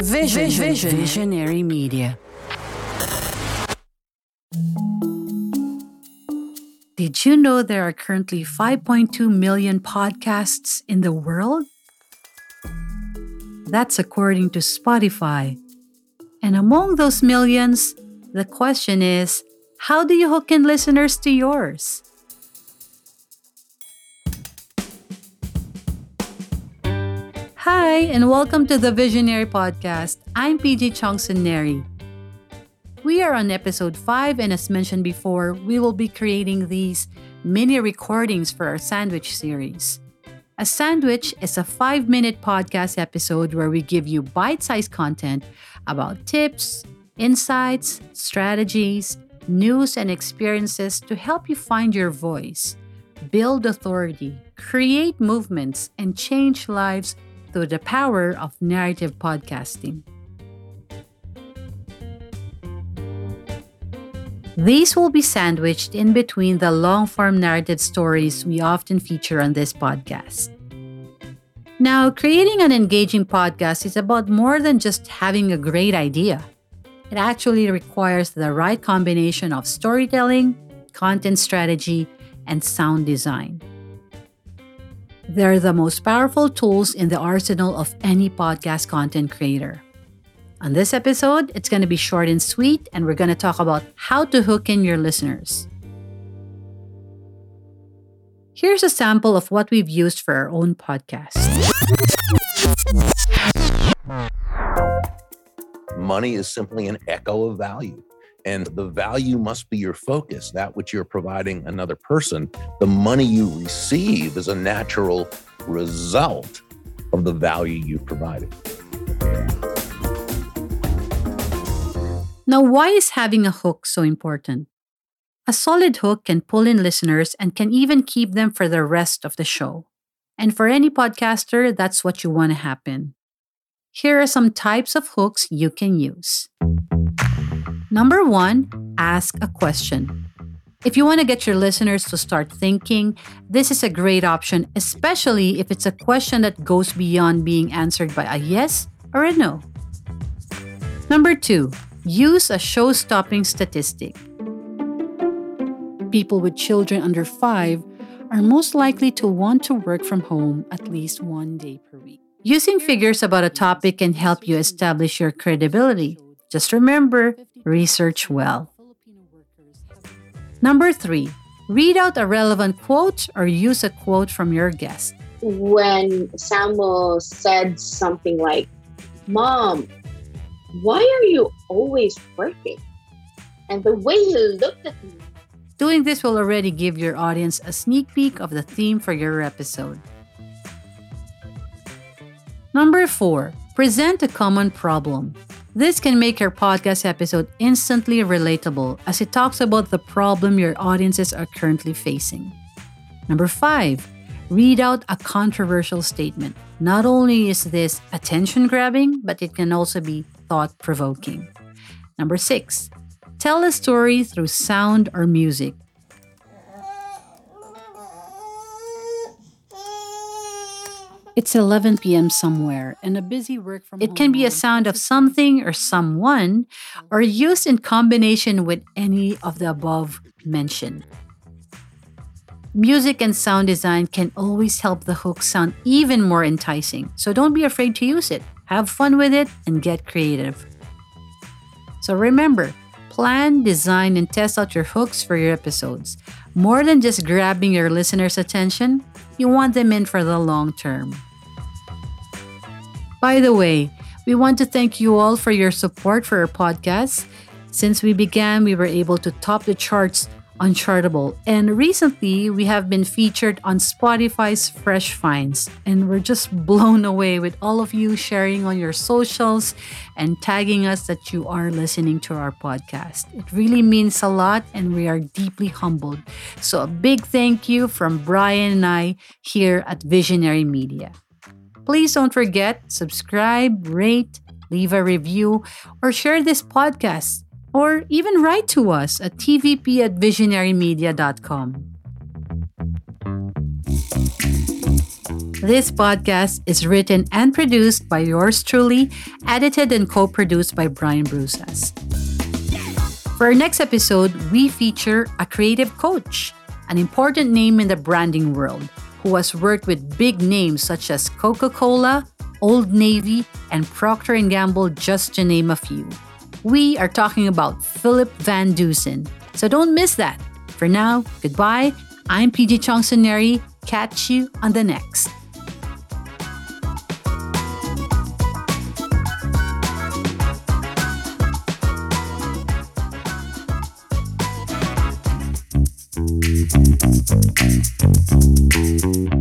Vision, Vision, Visionary Media. Did you know there are currently 5.2 million podcasts in the world? That's according to Spotify. And among those millions, the question is how do you hook in listeners to yours? Hi, and welcome to the Visionary Podcast. I'm PJ Chongson Neri. We are on episode 5, and as mentioned before, we will be creating these mini recordings for our sandwich series. A sandwich is a five minute podcast episode where we give you bite sized content about tips, insights, strategies, news, and experiences to help you find your voice, build authority, create movements, and change lives through the power of narrative podcasting. These will be sandwiched in between the long form narrative stories we often feature on this podcast. Now, creating an engaging podcast is about more than just having a great idea. It actually requires the right combination of storytelling, content strategy, and sound design. They're the most powerful tools in the arsenal of any podcast content creator. On this episode, it's going to be short and sweet, and we're going to talk about how to hook in your listeners. Here's a sample of what we've used for our own podcast. Money is simply an echo of value. And the value must be your focus, that which you're providing another person. The money you receive is a natural result of the value you provided. Now, why is having a hook so important? A solid hook can pull in listeners and can even keep them for the rest of the show. And for any podcaster, that's what you want to happen. Here are some types of hooks you can use. Number one, ask a question. If you want to get your listeners to start thinking, this is a great option, especially if it's a question that goes beyond being answered by a yes or a no. Number two, use a show stopping statistic. People with children under five are most likely to want to work from home at least one day per week. Using figures about a topic can help you establish your credibility. Just remember, research well. Number three, read out a relevant quote or use a quote from your guest. When Samuel said something like, Mom, why are you always working? And the way he looked at me. Doing this will already give your audience a sneak peek of the theme for your episode. Number four, present a common problem. This can make your podcast episode instantly relatable as it talks about the problem your audiences are currently facing. Number five, read out a controversial statement. Not only is this attention grabbing, but it can also be thought provoking. Number six, tell a story through sound or music. It's 11 p.m. somewhere and a busy work from It can be a sound of something or someone or used in combination with any of the above mentioned. Music and sound design can always help the hook sound even more enticing, so don't be afraid to use it. Have fun with it and get creative. So remember, plan, design, and test out your hooks for your episodes. More than just grabbing your listeners' attention, you want them in for the long term. By the way, we want to thank you all for your support for our podcast. Since we began, we were able to top the charts on Chartable. And recently, we have been featured on Spotify's Fresh Finds. And we're just blown away with all of you sharing on your socials and tagging us that you are listening to our podcast. It really means a lot, and we are deeply humbled. So, a big thank you from Brian and I here at Visionary Media. Please don't forget, subscribe, rate, leave a review, or share this podcast, or even write to us at tvp at visionarymedia.com. This podcast is written and produced by yours truly, edited and co produced by Brian Brusas. For our next episode, we feature a creative coach, an important name in the branding world, who has worked with big names such as Coca-Cola, Old Navy, and Procter & Gamble just to name a few. We are talking about Philip VanDusen. So don't miss that. For now, goodbye. I'm PG Chongson Catch you on the next. thank you